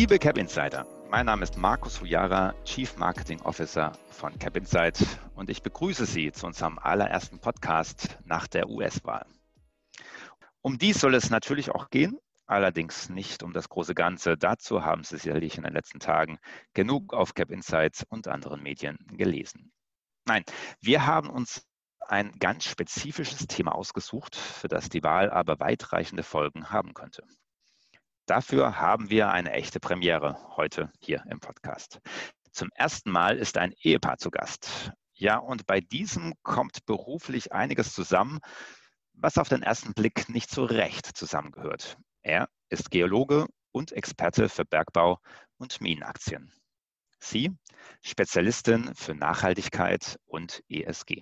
Liebe Cap Insider, mein Name ist Markus Hujara, Chief Marketing Officer von Cap Insight und ich begrüße Sie zu unserem allerersten Podcast nach der US-Wahl. Um dies soll es natürlich auch gehen, allerdings nicht um das große Ganze. Dazu haben Sie sicherlich in den letzten Tagen genug auf Cap Insights und anderen Medien gelesen. Nein, wir haben uns ein ganz spezifisches Thema ausgesucht, für das die Wahl aber weitreichende Folgen haben könnte. Dafür haben wir eine echte Premiere heute hier im Podcast. Zum ersten Mal ist ein Ehepaar zu Gast. Ja, und bei diesem kommt beruflich einiges zusammen, was auf den ersten Blick nicht so recht zusammengehört. Er ist Geologe und Experte für Bergbau und Minenaktien. Sie, Spezialistin für Nachhaltigkeit und ESG.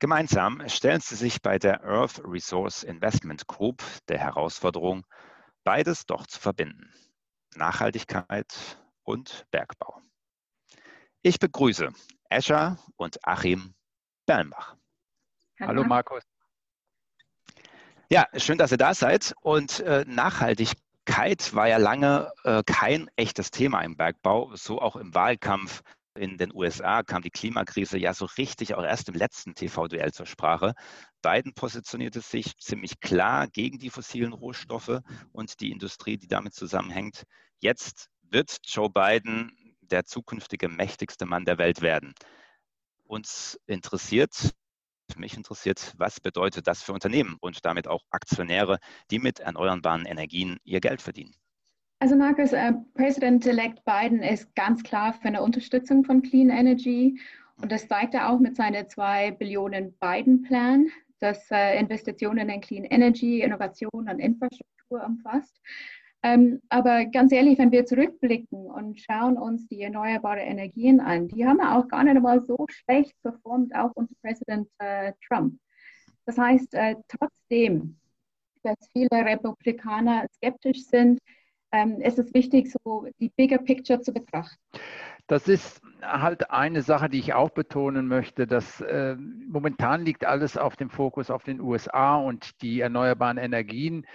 Gemeinsam stellen sie sich bei der Earth Resource Investment Group der Herausforderung, beides doch zu verbinden. Nachhaltigkeit und Bergbau. Ich begrüße Escher und Achim Bernbach. Hallo. Hallo Markus. Ja, schön, dass ihr da seid. Und äh, Nachhaltigkeit war ja lange äh, kein echtes Thema im Bergbau, so auch im Wahlkampf in den USA kam die Klimakrise ja so richtig auch erst im letzten TV-Duell zur Sprache. Biden positionierte sich ziemlich klar gegen die fossilen Rohstoffe und die Industrie, die damit zusammenhängt. Jetzt wird Joe Biden der zukünftige mächtigste Mann der Welt werden. Uns interessiert, mich interessiert, was bedeutet das für Unternehmen und damit auch Aktionäre, die mit erneuerbaren Energien ihr Geld verdienen? Also Markus, äh, Präsident-elect Biden ist ganz klar für eine Unterstützung von Clean Energy und das zeigt er auch mit seinem 2 Billionen Biden-Plan, das äh, Investitionen in Clean Energy, Innovation und Infrastruktur umfasst. Ähm, aber ganz ehrlich, wenn wir zurückblicken und schauen uns die erneuerbaren Energien an, die haben auch gar nicht mal so schlecht performt, auch unter Präsident äh, Trump. Das heißt, äh, trotzdem, dass viele Republikaner skeptisch sind, ähm, es ist wichtig, so die Bigger Picture zu betrachten. Das ist halt eine Sache, die ich auch betonen möchte, dass äh, momentan liegt alles auf dem Fokus auf den USA und die erneuerbaren Energien.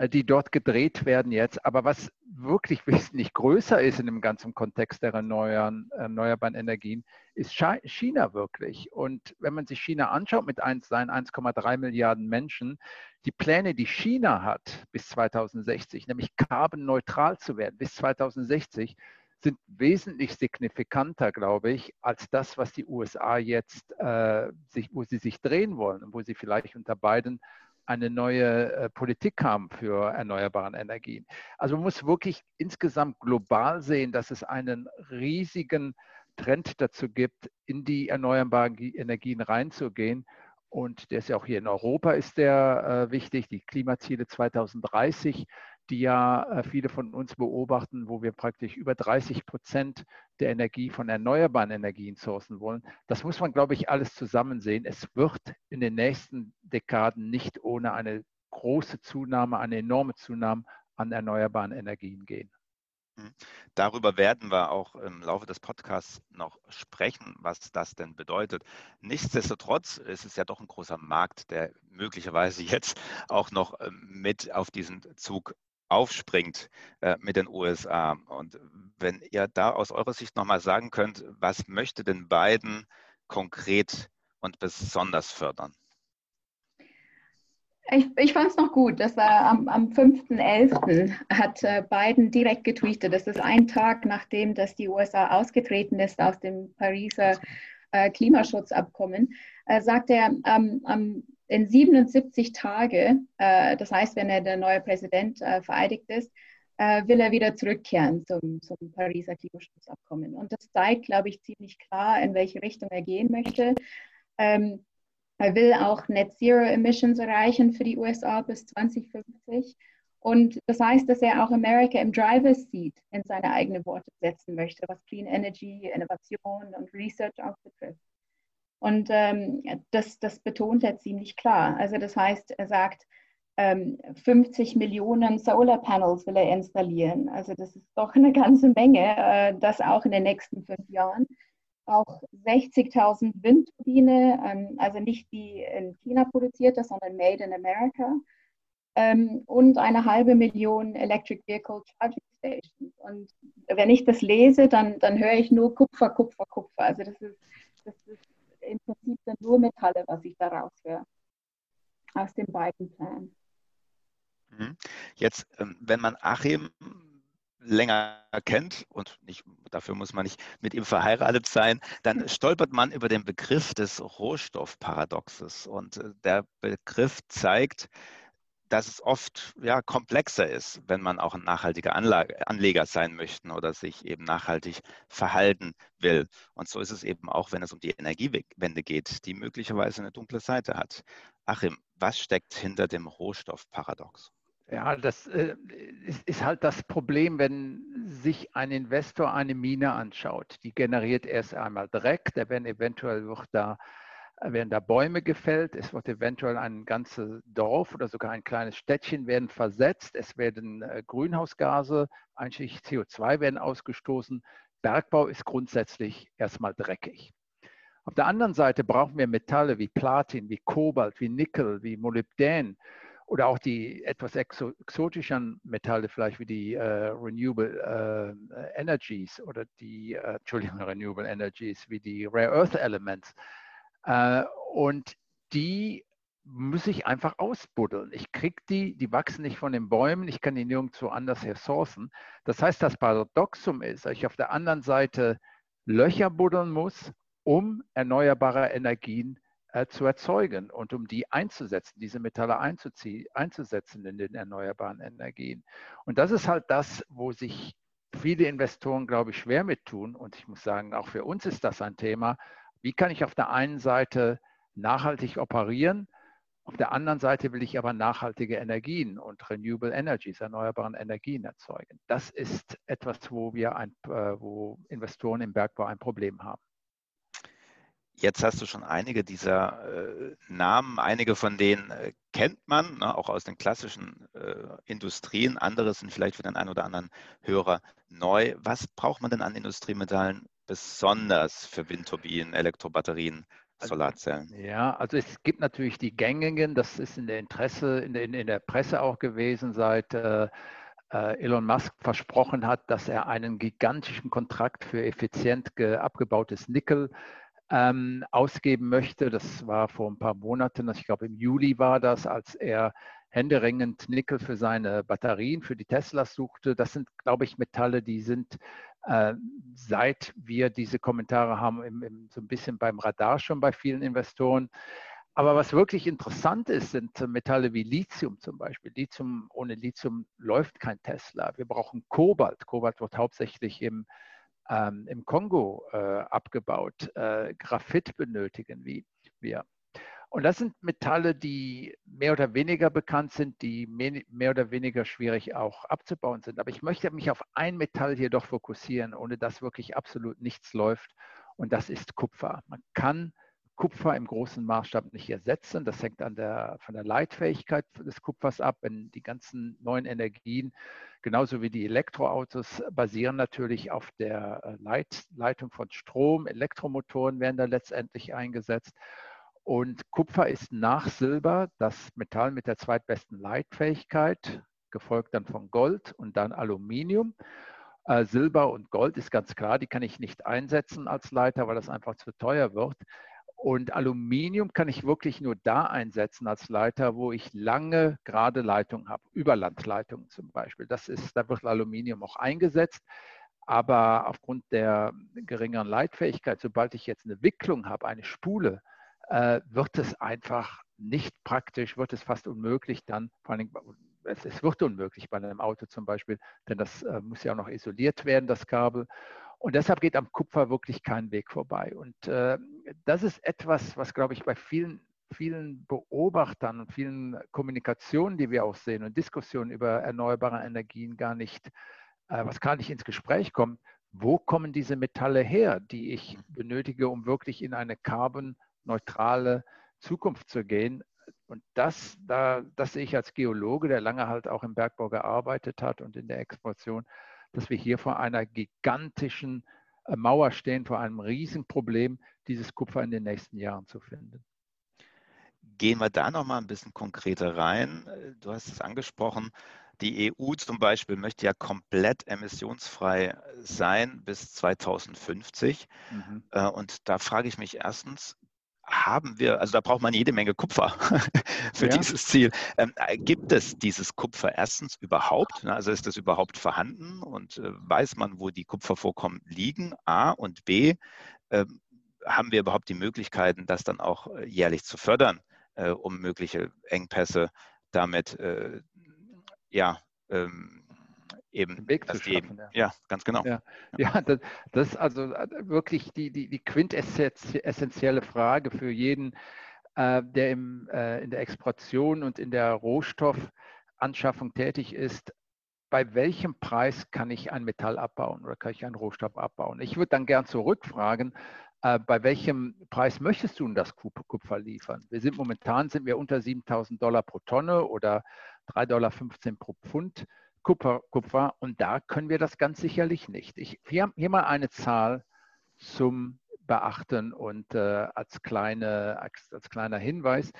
Äh, die dort gedreht werden jetzt. Aber was wirklich wesentlich größer ist in dem ganzen Kontext der erneuerbaren Energien, ist China wirklich. Und wenn man sich China anschaut mit seinen 1,3 Milliarden Menschen, die Pläne, die China hat bis 2060, nämlich carbonneutral zu werden bis 2060, sind wesentlich signifikanter, glaube ich, als das, was die USA jetzt, äh, sich, wo sie sich drehen wollen und wo sie vielleicht unter beiden eine neue äh, Politik haben für erneuerbare Energien. Also man muss wirklich insgesamt global sehen, dass es einen riesigen Trend dazu gibt, in die erneuerbaren Energien reinzugehen. Und der ist ja auch hier in Europa ist der äh, wichtig, die Klimaziele 2030 die ja äh, viele von uns beobachten, wo wir praktisch über 30 Prozent der Energie von erneuerbaren Energien sourcen wollen. Das muss man, glaube ich, alles zusammen sehen. Es wird in den nächsten Dekaden nicht ohne eine große Zunahme, eine enorme Zunahme an erneuerbaren Energien gehen. Mhm. Darüber werden wir auch im Laufe des Podcasts noch sprechen, was das denn bedeutet. Nichtsdestotrotz ist es ja doch ein großer Markt, der möglicherweise jetzt auch noch ähm, mit auf diesen Zug aufspringt äh, mit den USA. Und wenn ihr da aus eurer Sicht nochmal sagen könnt, was möchte denn Biden konkret und besonders fördern? Ich, ich fand es noch gut, dass er am, am 5.11. hat äh, Biden direkt getweetet. Das ist ein Tag, nachdem dass die USA ausgetreten ist aus dem Pariser äh, Klimaschutzabkommen, äh, sagt er, ähm, am in 77 Tage, äh, das heißt, wenn er der neue Präsident äh, vereidigt ist, äh, will er wieder zurückkehren zum, zum Pariser Klimaschutzabkommen. Und das zeigt, glaube ich, ziemlich klar, in welche Richtung er gehen möchte. Ähm, er will auch Net Zero Emissions erreichen für die USA bis 2050. Und das heißt, dass er auch Amerika im Driver's Seat in seine eigenen Worte setzen möchte, was Clean Energy, Innovation und Research auch betrifft. Und ähm, das, das betont er ziemlich klar. Also das heißt, er sagt, ähm, 50 Millionen Solar Panels will er installieren. Also das ist doch eine ganze Menge, äh, das auch in den nächsten fünf Jahren. Auch 60.000 Windturbine, ähm, also nicht die in China produzierte, sondern made in America. ähm, und eine halbe Million Electric Vehicle Charging Stations. Und wenn ich das lese, dann, dann höre ich nur Kupfer, Kupfer, Kupfer. Also das ist, das ist im Prinzip dann nur Metalle, was ich daraus höre, aus den beiden Plänen. Jetzt, ähm, wenn man Achim länger kennt und nicht, dafür muss man nicht mit ihm verheiratet sein, dann stolpert man über den Begriff des Rohstoffparadoxes. Und äh, der Begriff zeigt, dass es oft ja, komplexer ist, wenn man auch ein nachhaltiger Anlage, Anleger sein möchte oder sich eben nachhaltig verhalten will. Und so ist es eben auch, wenn es um die Energiewende geht, die möglicherweise eine dunkle Seite hat. Achim, was steckt hinter dem Rohstoffparadox? Ja, das äh, ist, halt das Problem, wenn sich ein Investor eine Mine anschaut. Die generiert erst einmal Dreck, der werden eventuell wird da, werden da Bäume gefällt, es wird eventuell ein ganzes Dorf oder sogar ein kleines Städtchen werden versetzt, es werden äh, Grünhausgase, einschließlich CO2 werden ausgestoßen. Bergbau ist grundsätzlich erstmal dreckig. Auf der anderen Seite brauchen wir Metalle wie Platin, wie Kobalt, wie Nickel, wie Molybdän oder auch die etwas exotischen Metalle, vielleicht wie die äh, Renewable äh, Energies oder die, äh, Entschuldigung, Renewable Energies, wie die Rare Earth Elements. Äh, und die muss ich einfach ausbuddeln. Ich kriege die, die wachsen nicht von den Bäumen, ich kann die nirgendwo anders her sourcen. Das heißt, das Paradoxum ist, dass ich auf der anderen Seite Löcher buddeln muss, um erneuerbare Energien äh, zu erzeugen und um die einzusetzen, diese Metalle einzusetzen in den erneuerbaren Energien. Und das ist halt das, wo sich viele Investoren, glaube ich, schwer mit tun. Und ich muss sagen, auch für uns ist das ein Thema. Wie kann ich auf der einen Seite nachhaltig operieren? Auf der anderen Seite will ich aber nachhaltige Energien und Renewable Energies, erneuerbaren Energien erzeugen. Das ist etwas, wo wir ein, äh, wo Investoren im Bergbau ein Problem haben. Jetzt hast du schon einige dieser äh, Namen, einige von denen äh, kennt man, ne, auch aus den klassischen äh, Industrien. Andere sind vielleicht für den einen oder anderen Hörer neu. Was braucht man denn an Industriemetallen besonders für Windturbinen, Elektrobatterien, also, Solarzellen? Ja, also es gibt natürlich die gängigen, das ist in der Interesse, in der, in der Presse auch gewesen, seit äh, äh, Elon Musk versprochen hat, dass er einen gigantischen Kontrakt für effizient abgebautes Nickel ähm, ausgeben möchte. Das war vor ein paar Monaten, ich glaube im Juli war das, als er händeringend Nickel für seine Batterien, für die Teslas suchte. Das sind, glaube ich, Metalle, die sind, äh, seit wir diese Kommentare haben, im, im, so ein bisschen beim Radar schon bei vielen Investoren. Aber was wirklich interessant ist, sind Metalle wie Lithium zum Beispiel. Lithium, ohne Lithium läuft kein Tesla. Wir brauchen Kobalt. Kobalt wird hauptsächlich im ähm, im Kongo äh, abgebaut. Äh, Graphit benötigen wir. Und das sind Metalle, die mehr oder weniger bekannt sind, die mehr oder weniger schwierig auch abzubauen sind. Aber ich möchte mich auf ein Metall hier doch fokussieren, ohne dass wirklich absolut nichts läuft. Und das ist Kupfer. Man kann Kupfer im großen Maßstab nicht ersetzen. Das hängt an der, von der Leitfähigkeit des Kupfers ab. Wenn die ganzen neuen Energien, genauso wie die Elektroautos, basieren natürlich auf der äh, Leit, Leitung von Strom. Elektromotoren werden da letztendlich eingesetzt. Und Kupfer ist nach Silber das Metall mit der zweitbesten Leitfähigkeit, gefolgt dann von Gold und dann Aluminium. Äh, Silber und Gold ist ganz klar, die kann ich nicht einsetzen als Leiter, weil das einfach zu teuer wird. Und Aluminium kann ich wirklich nur da einsetzen als Leiter, wo ich lange gerade Leitungen habe, Überlandleitungen zum Beispiel. Das ist, da wird Aluminium auch eingesetzt. Aber aufgrund der geringeren Leitfähigkeit, sobald ich jetzt eine Wicklung habe, eine Spule, äh, wird es einfach nicht praktisch, wird es fast unmöglich dann, vor allem, es, es wird unmöglich bei einem Auto zum Beispiel, denn das äh, muss ja auch noch isoliert werden, das Kabel. Und deshalb geht am Kupfer wirklich kein Weg vorbei. Und äh, das ist etwas, was, glaube ich, bei vielen, vielen Beobachtern und vielen Kommunikationen, die wir auch sehen und Diskussionen über erneuerbare Energien gar nicht, äh, was gar nicht ins Gespräch kommt. Wo kommen diese Metalle her, die ich benötige, um wirklich in eine carbonneutrale Zukunft zu gehen? Und das, da, das sehe ich als Geologe, der lange halt auch im Bergbau gearbeitet hat und in der Exploration, dass wir hier vor einer gigantischen äh, Mauer stehen, vor einem Riesenproblem, dieses Kupfer in den nächsten Jahren zu finden. gehen wir da noch mal ein bisschen konkreter rein. Du hast es angesprochen, die EU zum Beispiel möchte ja komplett emissionsfrei sein bis 2050. Mhm. Äh, und da frage ich mich erstens, haben wir, also da braucht man jede Menge Kupfer für ja. dieses Ziel. Ähm, äh, gibt es dieses Kupfer erstens überhaupt? Also ist das überhaupt vorhanden und äh, weiß man, wo die Kupfervorkommen liegen? A und B, äh, haben wir überhaupt die Möglichkeiten, das dann auch äh, jährlich zu fördern, äh, um mögliche Engpässe damit äh, ja, ähm, eben Weg zu schaffen. ja. ja. ganz genau. Ja, ja das, das, ist also äh, wirklich die, die, die quintessentielle Frage für jeden, äh, der im, äh, in der Exploration und in der Rohstoffanschaffung tätig ist. Bei welchem Preis kann ich ein Metall abbauen oder kann ich einen Rohstoff abbauen? Ich würde dann gern zurückfragen, äh, bei welchem Preis möchtest du denn das Kupfer liefern? Wir sind momentan sind wir unter 7000 Dollar pro Tonne oder 3,15 Dollar pro Pfund Kupfer, Kupfer. Und da können wir das ganz sicherlich nicht. Ich, hier, hier mal eine Zahl zum Beachten und äh, als, kleine, als, als kleiner Hinweis.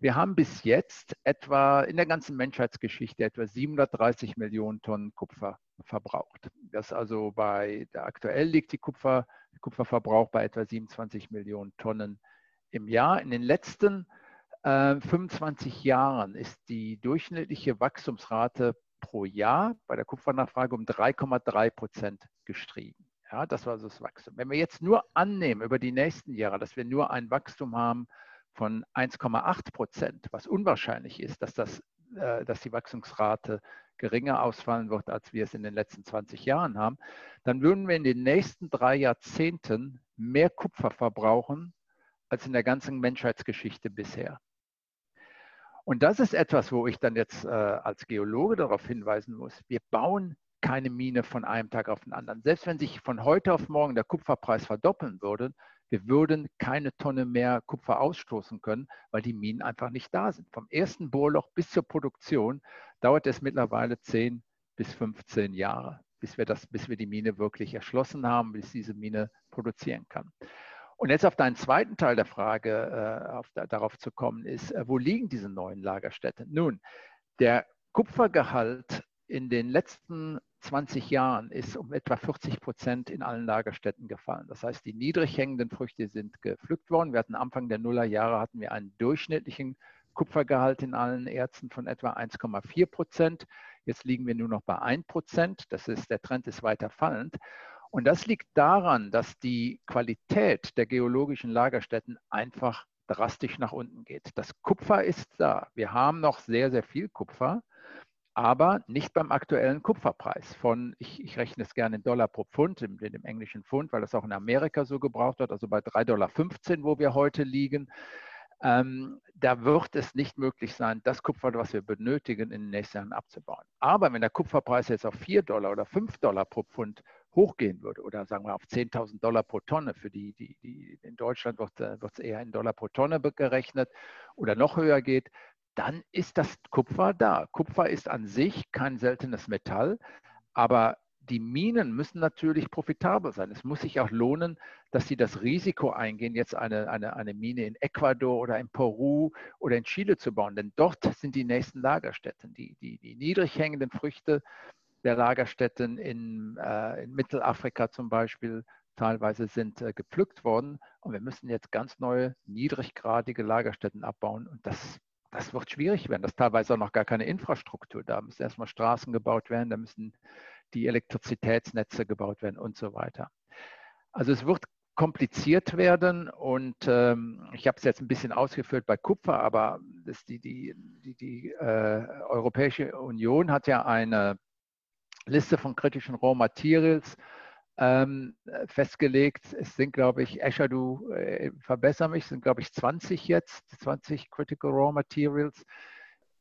Wir haben bis jetzt etwa in der ganzen Menschheitsgeschichte etwa 730 Millionen Tonnen Kupfer verbraucht. Das also bei, der aktuell liegt die Kupfer, Kupferverbrauch bei etwa 27 Millionen Tonnen im Jahr. In den letzten 25 äh, Jahren ist die durchschnittliche Wachstumsrate pro Jahr bei der Kupfernachfrage um 3,3 Prozent gestiegen. Ja, das war so das Wachstum. Wenn wir jetzt nur annehmen über die nächsten Jahre, dass wir nur ein Wachstum haben von 1,8 Prozent, was unwahrscheinlich ist, dass, das, äh, dass die Wachstumsrate geringer ausfallen wird, als wir es in den letzten 20 Jahren haben, dann würden wir in den nächsten drei Jahrzehnten mehr Kupfer verbrauchen als in der ganzen Menschheitsgeschichte bisher. Und das ist etwas, wo ich dann jetzt äh, als Geologe darauf hinweisen muss. Wir bauen keine Mine von einem Tag auf den anderen. Selbst wenn sich von heute auf morgen der Kupferpreis verdoppeln würde, wir würden keine Tonne mehr Kupfer ausstoßen können, weil die Minen einfach nicht da sind. Vom ersten Bohrloch bis zur Produktion dauert es mittlerweile 10 bis 15 Jahre, bis wir, das, bis wir die Mine wirklich erschlossen haben, bis diese Mine produzieren kann. Und jetzt auf deinen zweiten Teil der Frage, äh, auf, darauf zu kommen, ist, äh, wo liegen diese neuen Lagerstätten? Nun, der Kupfergehalt in den letzten 20 Jahren ist um etwa 40 Prozent in allen Lagerstätten gefallen. Das heißt, die niedrig hängenden Früchte sind gepflückt worden. Wir hatten Anfang der Nullerjahre hatten wir einen durchschnittlichen Kupfergehalt in allen Erzen von etwa 1,4 Prozent. Jetzt liegen wir nur noch bei 1 Prozent. Das ist, der Trend ist weiter fallend. Und das liegt daran, dass die Qualität der geologischen Lagerstätten einfach drastisch nach unten geht. Das Kupfer ist da. Wir haben noch sehr, sehr viel Kupfer, aber nicht beim aktuellen Kupferpreis von, ich, ich rechne es gerne in Dollar pro Pfund, in, in dem englischen Pfund, weil das auch in Amerika so gebraucht wird, also bei 3,15 Dollar, wo wir heute liegen. Ähm, da wird es nicht möglich sein, das Kupfer, was wir benötigen, in den nächsten Jahren abzubauen. Aber wenn der Kupferpreis jetzt auf 4 Dollar oder 5 Dollar pro Pfund hochgehen würde oder sagen wir auf 10.000 Dollar pro Tonne, für die, die, die in Deutschland wird es äh, eher in Dollar pro Tonne gerechnet oder noch höher geht, dann ist das Kupfer da. Kupfer ist an sich kein seltenes Metall, aber die Minen müssen natürlich profitabel sein. Es muss sich auch lohnen, dass sie das Risiko eingehen, jetzt eine, eine, eine Mine in Ecuador oder in Peru oder in Chile zu bauen. Denn dort sind die nächsten Lagerstätten. Die, die, die niedrig hängenden Früchte der Lagerstätten in, äh, in Mittelafrika zum Beispiel teilweise sind äh, gepflückt worden. Und wir müssen jetzt ganz neue, niedriggradige Lagerstätten abbauen. Und das, das wird schwierig werden. Das ist teilweise auch noch gar keine Infrastruktur. Da müssen erstmal Straßen gebaut werden, da müssen die Elektrizitätsnetze gebaut werden und so weiter. Also es wird kompliziert werden und ähm, ich habe es jetzt ein bisschen ausgeführt bei Kupfer, aber die, die, die, die äh, Europäische Union hat ja eine Liste von kritischen Raw Materials ähm, festgelegt. Es sind, glaube ich, Escher, du äh, verbessere mich, sind, glaube ich, 20 jetzt, 20 Critical Raw Materials.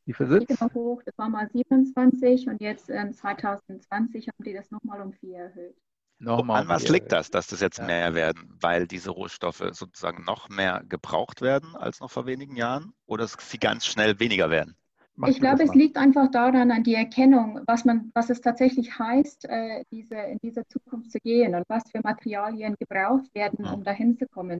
Wie viel sind es? hoch, das war mal 27 und jetzt ähm, 2020 haben die das nochmal um vier erhöht. Nochmal An was liegt das, dass das jetzt ja. mehr werden? Weil diese Rohstoffe sozusagen noch mehr gebraucht werden als noch vor wenigen Jahren oder sie ganz schnell weniger werden? Ich glaube, es liegt einfach daran, an die Erkennung, was, man, was es tatsächlich heißt, äh, diese, in diese Zukunft zu gehen und was für Materialien gebraucht werden, um dahin zu kommen.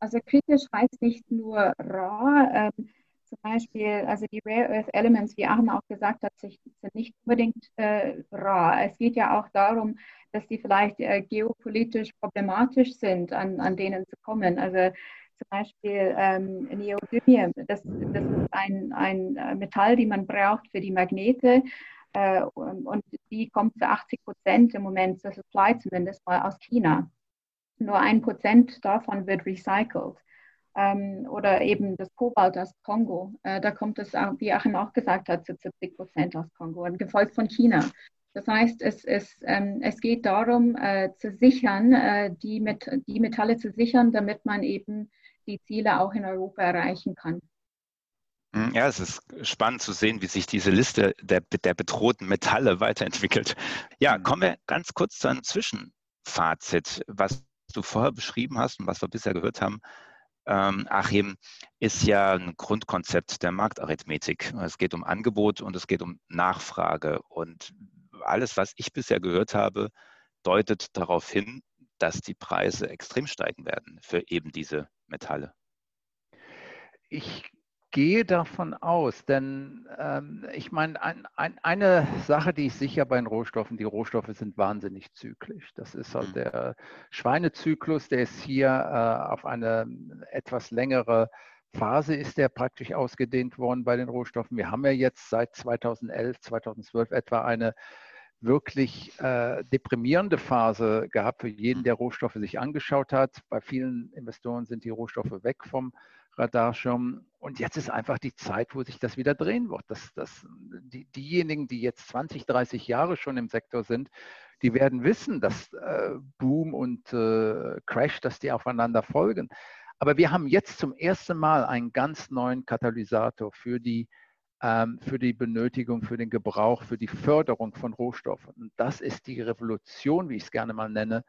Also kritisch heißt nicht nur rar, ähm, zum Beispiel, also die Rare Earth Elements, wie Achim auch gesagt hat, sind nicht unbedingt äh, rar. Es geht ja auch darum, dass die vielleicht äh, geopolitisch problematisch sind, an, an denen zu kommen. Also zum Beispiel ähm, Neodymium, das, das ist ein, ein äh, Metall, die man braucht für die Magnete. Äh, und die kommt für 80 Prozent im Moment, zur Supply zumindest mal aus China. Nur ein Prozent davon wird recycelt ähm, oder eben das Kobalt aus Kongo. Äh, da kommt es, wie Achim auch gesagt hat, zu 70 Prozent aus Kongo, gefolgt von China. Das heißt, es, es, ähm, es geht darum, äh, zu sichern, äh, die, Met die Metalle zu sichern, damit man eben die Ziele auch in Europa erreichen kann. Hm, ja, es ist spannend zu sehen, wie sich diese Liste der, der bedrohten Metalle weiterentwickelt. Ja, mhm. kommen wir ganz kurz zu einem Zwischenfazit, was du vorher beschrieben hast und was wir bisher gehört haben ähm, Achim, ist ja ein Grundkonzept der Marktarithmetik. Es geht um Angebot und es geht um Nachfrage. Und alles, was ich bisher gehört habe, deutet darauf hin, dass die Preise extrem steigen werden für eben diese Metalle. Ich gehe davon aus, denn ähm, ich meine, ein, ein, eine Sache, die ist sicher bei den Rohstoffen, die Rohstoffe sind wahnsinnig zyklisch. Das ist halt mhm. der Schweinezyklus, der ist hier äh, auf eine etwas längere Phase ist der praktisch ausgedehnt worden bei den Rohstoffen. Wir haben ja jetzt seit 2011, 2012 etwa eine wirklich äh, deprimierende Phase gehabt für jeden, der Rohstoffe sich angeschaut hat. Bei vielen Investoren sind die Rohstoffe weg vom Radarschirm. Und jetzt ist einfach die Zeit, wo sich das wieder drehen wird. Das, das, die, diejenigen, die jetzt 20, 30 Jahre schon im Sektor sind, die werden wissen, dass äh, Boom und äh, Crash, dass die aufeinander folgen. Aber wir haben jetzt zum ersten Mal einen ganz neuen Katalysator für die, für die Benötigung, für den Gebrauch, für die Förderung von Rohstoffen. Und das ist die Revolution, wie ich es gerne mal nenne,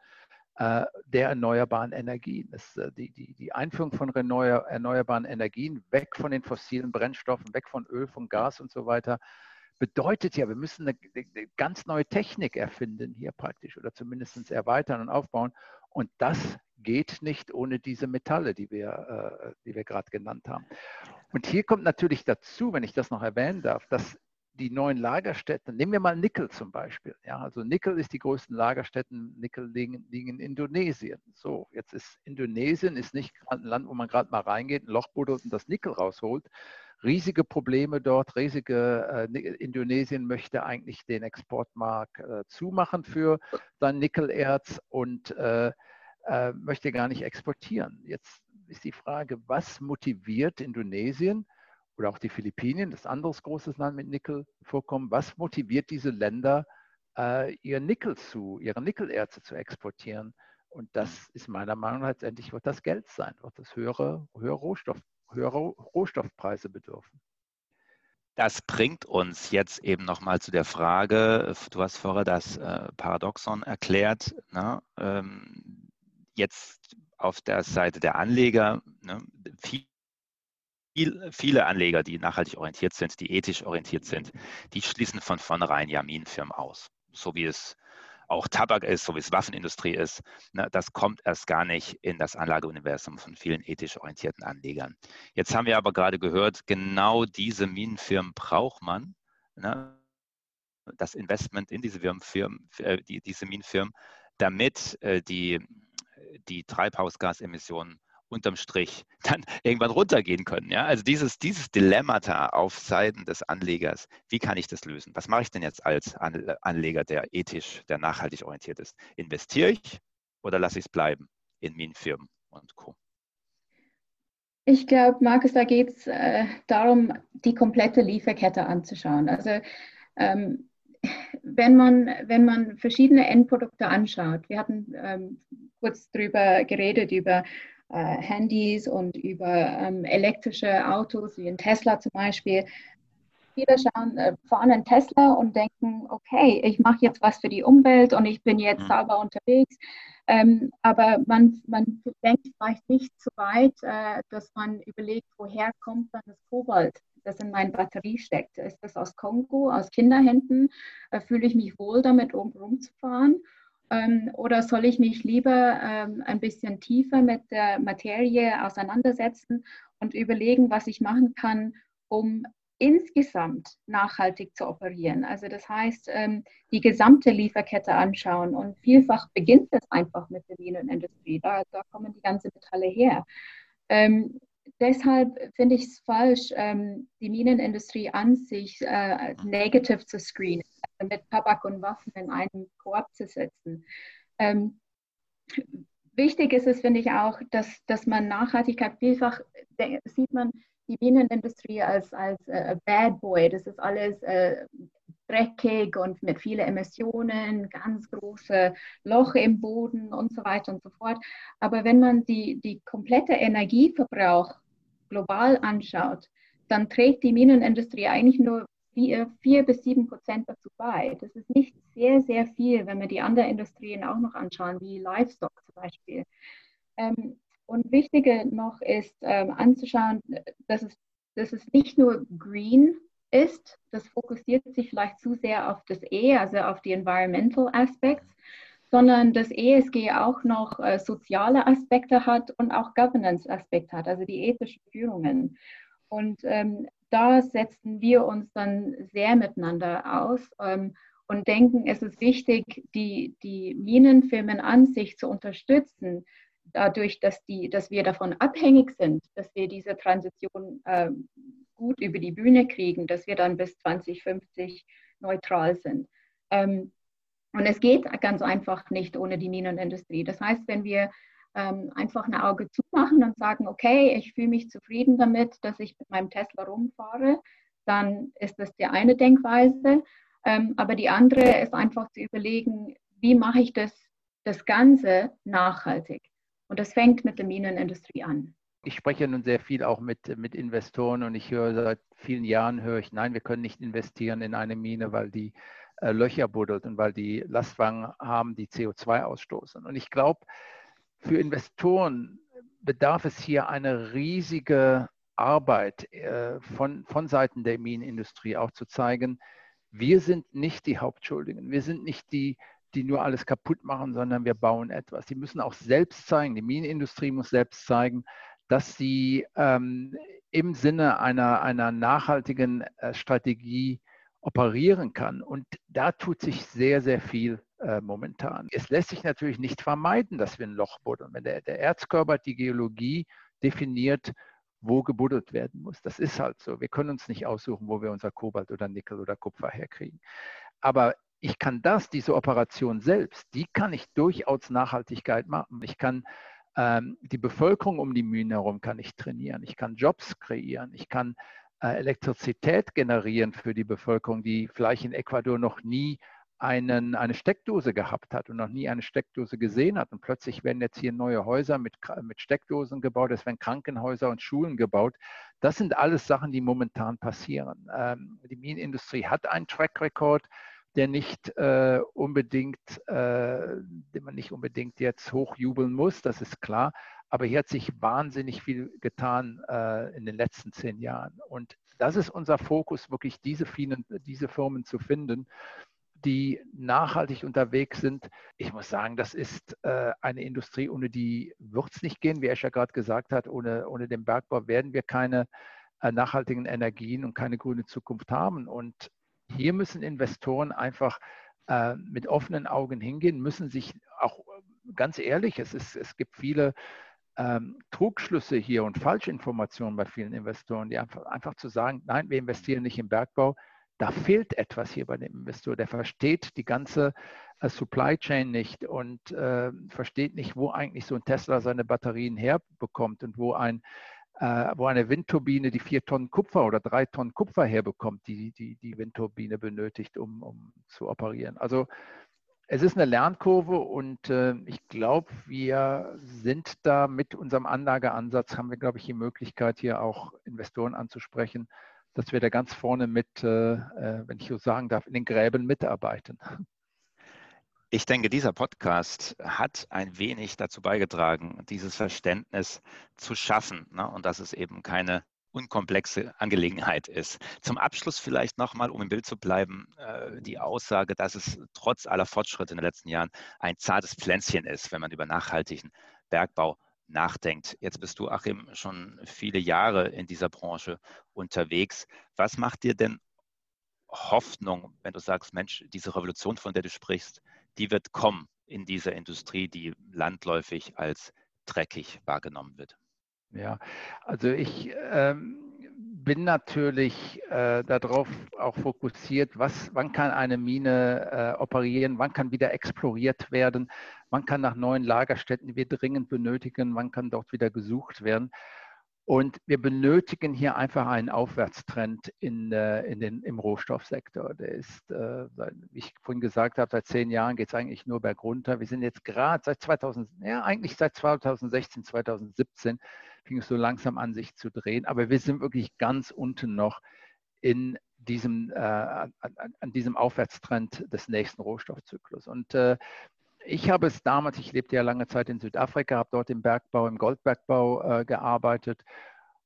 äh, der erneuerbaren Energien. Das, äh, die, die, die Einführung von erneuerbaren Energien, weg von den fossilen Brennstoffen, weg von Öl, von Gas und so weiter, bedeutet ja, wir müssen eine, eine ganz neue Technik erfinden hier praktisch oder zumindest erweitern und aufbauen. Und das geht nicht ohne diese Metalle, die wir, äh, wir gerade genannt haben. Und hier kommt natürlich dazu, wenn ich das noch erwähnen darf, dass die neuen Lagerstätten, nehmen wir mal Nickel zum Beispiel. Ja, also Nickel ist die größten Lagerstätten, Nickel liegen, liegen in Indonesien. So, jetzt ist Indonesien ist nicht ein Land, wo man gerade mal reingeht, ein Loch buddelt und das Nickel rausholt. Riesige Probleme dort, riesige, äh, Indonesien möchte eigentlich den Exportmarkt äh, zumachen für sein Nickelerz und äh, äh, möchte gar nicht exportieren. Jetzt ist die Frage, was motiviert Indonesien, oder auch die Philippinen, das anderes großes Land mit Nickelvorkommen. Was motiviert diese Länder, äh, ihr Nickel zu, ihre Nickelerze zu exportieren? Und das ist meiner Meinung nach letztendlich wird das Geld sein, wird das höhere, höhere, Rohstoff, höhere Rohstoffpreise bedürfen. Das bringt uns jetzt eben nochmal zu der Frage, du hast vorher das äh, Paradoxon erklärt, ne? Jetzt auf der Seite der Anleger, ne? viel, viel, viele Anleger, die nachhaltig orientiert sind, die ethisch orientiert sind, die schließen von vornherein ja Minenfirmen aus. So wie es auch Tabak ist, so wie es Waffenindustrie ist. Ne, das kommt erst gar nicht in das Anlageuniversum von vielen ethisch orientierten Anlegern. Jetzt haben wir aber gerade gehört, genau diese Minenfirmen braucht man. Ne, das Investment in diese, Firmen, äh, die, diese Minenfirmen, damit äh, die, die Treibhausgasemissionen unterm Strich dann irgendwann runtergehen können. Ja? Also dieses, dieses Dilemmata auf Seiten des Anlegers, wie kann ich das lösen? Was mache ich denn jetzt als Anleger, der ethisch, der nachhaltig orientiert ist? Investiere ich oder lasse ich es bleiben in Minenfirmen und Co.? Ich glaube, Markus, da geht es äh, darum, die komplette Lieferkette anzuschauen. Also ähm, wenn man, wenn man verschiedene Endprodukte anschaut, wir hatten ähm, kurz darüber geredet, über äh, Handys und über ähm, elektrische Autos, wie ein Tesla zum Beispiel. Viele schauen, äh, fahren einen Tesla und denken, okay, ich mache jetzt was für die Umwelt und ich bin jetzt mhm. sauber unterwegs. Ähm, aber man, man denkt vielleicht nicht so weit, äh, dass man überlegt, woher kommt dann das Kobalt, das in meiner Batterie steckt. Ist das aus Kongo, aus Kinderhänden? Äh, fühle ich mich wohl damit, um rumzufahren? Ähm, oder soll ich mich lieber ähm, ein bisschen tiefer mit der Materie auseinandersetzen und überlegen, was ich machen kann, um insgesamt nachhaltig zu operieren. Also das heißt, ähm, die gesamte Lieferkette anschauen und vielfach beginnt es einfach mit der Minenindustrie. Da, da kommen die ganzen Metalle her. Deshalb finde ich es falsch, ähm, die Minenindustrie an sich äh, negativ zu screenen, also mit Tabak und Waffen in einen Korb zu setzen. Ähm, wichtig ist es, finde ich auch, dass, dass man Nachhaltigkeit vielfach sieht man die Minenindustrie als, als äh, Bad Boy. Das ist alles äh, dreckig und mit vielen Emissionen, ganz große Loch im Boden und so weiter und so fort. Aber wenn man die, die komplette Energieverbrauch global anschaut, dann trägt die Minenindustrie eigentlich nur vier, vier bis sieben Prozent dazu bei. Das ist nicht sehr, sehr viel, wenn wir die anderen Industrien auch noch anschauen, wie Livestock zum Beispiel. Ähm, und wichtiger noch ist ähm, anzuschauen, dass es, dass es nicht nur green ist, das fokussiert sich vielleicht zu sehr auf das E, also auf die Environmental Aspects, sondern das ESG auch noch äh, soziale Aspekte hat und auch Governance-Aspekte hat, also die ethischen Führungen. Und ähm, da setzen wir uns dann sehr miteinander aus ähm, und denken, es ist wichtig, die, die Minenfirmen an sich zu unterstützen, dadurch, dass, die, dass wir davon abhängig sind, dass wir diese Transition äh, gut über die Bühne kriegen, dass wir dann bis 2050 neutral sind. Ähm, und es geht ganz einfach nicht ohne die Minenindustrie. Das heißt, wenn wir ähm, einfach ein Auge zumachen und sagen, okay, ich fühle mich zufrieden damit, dass ich mit meinem Tesla rumfahre, dann ist das die eine Denkweise. Ähm, aber die andere ist einfach zu überlegen, wie mache ich das, das Ganze nachhaltig? Und das fängt mit der Minenindustrie an. Ich spreche nun sehr viel auch mit, mit Investoren und ich höre seit vielen Jahren, höre ich, nein, wir können nicht investieren in eine Mine, weil die äh, Löcher buddelt und weil die Lastwagen haben, die CO2 ausstoßen. Und ich glaube, für Investoren bedarf es hier eine riesige Arbeit äh, von, von Seiten der Minenindustrie auch zu zeigen, wir sind nicht die Hauptschuldigen, wir sind nicht die, die nur alles kaputt machen, sondern wir bauen etwas. Sie müssen auch selbst zeigen, die Minenindustrie muss selbst zeigen, dass sie ähm, im Sinne einer, einer nachhaltigen äh, Strategie operieren kann. Und da tut sich sehr, sehr viel äh, momentan. Es lässt sich natürlich nicht vermeiden, dass wir ein Loch buddeln. Wenn der, der Erzkörper die Geologie definiert, wo gebuddelt werden muss. Das ist halt so. Wir können uns nicht aussuchen, wo wir unser Kobalt oder Nickel oder Kupfer herkriegen. Aber ich kann das, diese Operation selbst, die kann ich durchaus Nachhaltigkeit machen. Ich kann ähm, die Bevölkerung um die Mühlen herum kann ich trainieren. Ich kann Jobs kreieren. Ich kann äh, Elektrizität generieren für die Bevölkerung, die vielleicht in Ecuador noch nie einen, eine Steckdose gehabt hat und noch nie eine Steckdose gesehen hat. Und plötzlich werden jetzt hier neue Häuser mit, mit Steckdosen gebaut, es werden Krankenhäuser und Schulen gebaut. Das sind alles Sachen, die momentan passieren. Ähm, die Minenindustrie hat einen Track Record der nicht äh, unbedingt, äh, den man nicht unbedingt jetzt hochjubeln muss, das ist klar. Aber hier hat sich wahnsinnig viel getan äh, in den letzten zehn Jahren. Und das ist unser Fokus, wirklich diese, vielen, diese Firmen zu finden, die nachhaltig unterwegs sind. Ich muss sagen, das ist äh, eine Industrie, ohne die wird es nicht gehen. Wie Escher gerade gesagt hat, ohne, ohne den Bergbau werden wir keine äh, nachhaltigen Energien und keine grüne Zukunft haben. Und hier müssen Investoren einfach äh, mit offenen Augen hingehen, müssen sich auch ganz ehrlich, es, ist, es gibt viele ähm, Trugschlüsse hier und Falschinformationen bei vielen Investoren, die einfach, einfach zu sagen, nein, wir investieren nicht im Bergbau, da fehlt etwas hier bei dem Investor. Der versteht die ganze äh, Supply Chain nicht und äh, versteht nicht, wo eigentlich so ein Tesla seine Batterien herbekommt und wo ein äh, wo eine Windturbine die vier Tonnen Kupfer oder drei Tonnen Kupfer herbekommt, die die, die Windturbine benötigt, um, um zu operieren. Also es ist eine Lernkurve und äh, ich glaube, wir sind da mit unserem Anlageansatz, haben wir, glaube ich, die Möglichkeit, hier auch Investoren anzusprechen, dass wir da ganz vorne mit, äh, äh wenn ich so sagen darf, in den Gräben mitarbeiten. Ich denke, dieser Podcast hat ein wenig dazu beigetragen, dieses Verständnis zu schaffen ne? und dass es eben keine unkomplexe Angelegenheit ist. Zum Abschluss vielleicht nochmal, um im Bild zu bleiben, äh, die Aussage, dass es trotz aller Fortschritte in den letzten Jahren ein zartes Pflänzchen ist, wenn man über nachhaltigen Bergbau nachdenkt. Jetzt bist du, Achim, schon viele Jahre in dieser Branche unterwegs. Was macht dir denn Hoffnung, wenn du sagst, Mensch, diese Revolution, von der du sprichst, die wird kommen in dieser Industrie, die landläufig als dreckig wahrgenommen wird? Ja, also ich ähm, bin natürlich äh, darauf auch fokussiert, was, wann kann eine Mine äh, operieren, wann kann wieder exploriert werden, wann kann nach neuen Lagerstätten, wir dringend benötigen, wann kann dort wieder gesucht werden. Und wir benötigen hier einfach einen Aufwärtstrend in, äh, in den, im Rohstoffsektor. Der ist, äh, wie ich vorhin gesagt habe, seit zehn Jahren geht es eigentlich nur bergunter. Wir sind jetzt gerade seit 2000, ja eigentlich seit 2016, 2017 fing es so langsam an, sich zu drehen. Aber wir sind wirklich ganz unten noch in diesem, äh, an, an, diesem Aufwärtstrend des nächsten Rohstoffzyklus. Und äh, ich habe es damals, ich lebte ja lange Zeit in Südafrika, habe dort im Bergbau, im Goldbergbau äh, gearbeitet.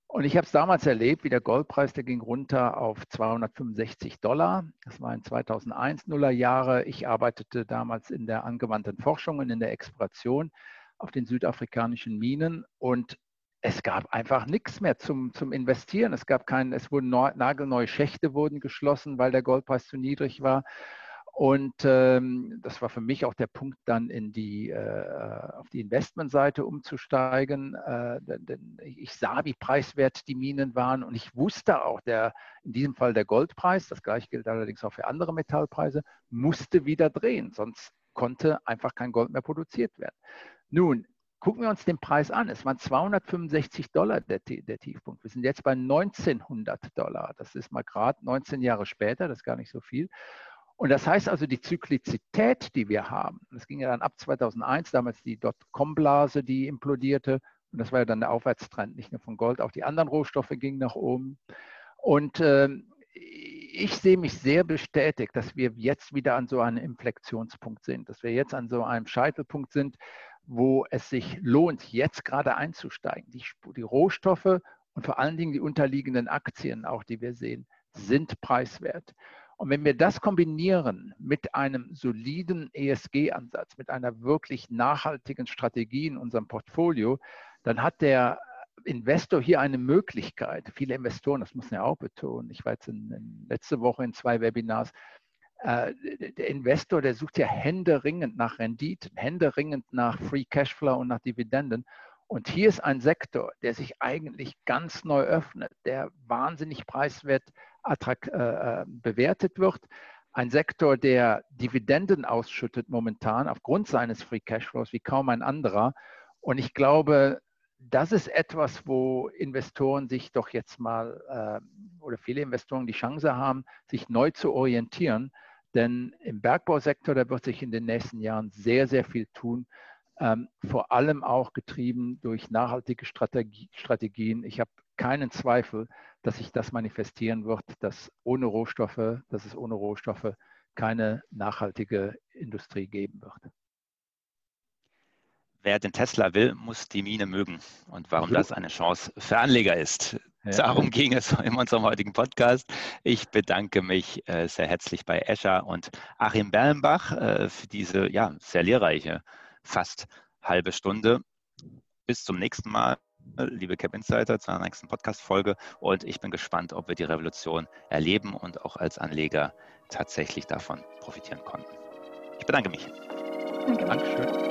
Und ich habe es damals erlebt, wie der Goldpreis, der ging runter auf 265 Dollar. Das war in 2001 Nuller Jahre. Ich arbeitete damals in der angewandten Forschung und in der Exploration auf den südafrikanischen Minen. Und es gab einfach nichts mehr zum, zum Investieren. Es gab keinen, es wurden neu, nagelneue Schächte wurden geschlossen, weil der Goldpreis zu niedrig war. Und ähm, das war für mich auch der Punkt, dann in die, äh, auf die Investmentseite umzusteigen. Äh, denn, denn, ich sah, wie preiswert die Minen waren und ich wusste auch, der, in diesem Fall der Goldpreis, das gleiche gilt allerdings auch für andere Metallpreise, musste wieder drehen, sonst konnte einfach kein Gold mehr produziert werden. Nun, Gucken wir uns den Preis an. Es waren 265 Dollar der, der Tiefpunkt. Wir sind jetzt bei 1900 Dollar. Das ist mal gerade 19 Jahre später, das ist gar nicht so viel. Und das heißt also, die Zyklizität, die wir haben, das ging ja dann ab 2001, damals die Dotcom-Blase, die implodierte. Und das war ja dann der Aufwärtstrend, nicht nur von Gold, auch die anderen Rohstoffe gingen nach oben. Und äh, ich sehe mich sehr bestätigt, dass wir jetzt wieder an so einem Inflektionspunkt sind, dass wir jetzt an so einem Scheitelpunkt sind, wo es sich lohnt, jetzt gerade einzusteigen. Die, die Rohstoffe und vor allen Dingen die unterliegenden Aktien, auch die wir sehen, sind preiswert. Und wenn wir das kombinieren mit einem soliden ESG-Ansatz, mit einer wirklich nachhaltigen Strategie in unserem Portfolio, dann hat der Investor hier eine Möglichkeit. Viele Investoren, das muss man ja auch betonen. Ich war jetzt in, in letzte Woche in zwei Webinars äh, der Investor, der sucht ja händeringend nach Renditen, händeringend nach Free Cashflow und nach Dividenden. Und hier ist ein Sektor, der sich eigentlich ganz neu öffnet, der wahnsinnig preiswert äh, äh, bewertet wird. Ein Sektor, der Dividenden ausschüttet momentan aufgrund seines Free Cashflows wie kaum ein anderer. Und ich glaube, das ist etwas, wo Investoren sich doch jetzt mal äh, oder viele Investoren die Chance haben, sich neu zu orientieren denn im Bergbausektor, da wird sich in den nächsten Jahren sehr, sehr viel tun, ähm, vor allem auch getrieben durch nachhaltige Strategie, Strategien. Ich habe keinen Zweifel, dass sich das manifestieren wird, dass ohne Rohstoffe, dass es ohne Rohstoffe keine nachhaltige Industrie geben wird. Wer den Tesla will, muss die Mine mögen. Und warum das eine Chance für Anleger ist, ja. Darum ging es in unserem heutigen Podcast. Ich bedanke mich äh, sehr herzlich bei Escher und Achim Berlenbach äh, für diese ja, sehr lehrreiche, fast halbe Stunde. Bis zum nächsten Mal, liebe Cap Insider, zur nächsten Podcast-Folge. Und ich bin gespannt, ob wir die Revolution erleben und auch als Anleger tatsächlich davon profitieren konnten. Ich bedanke mich. Danke. Dankeschön.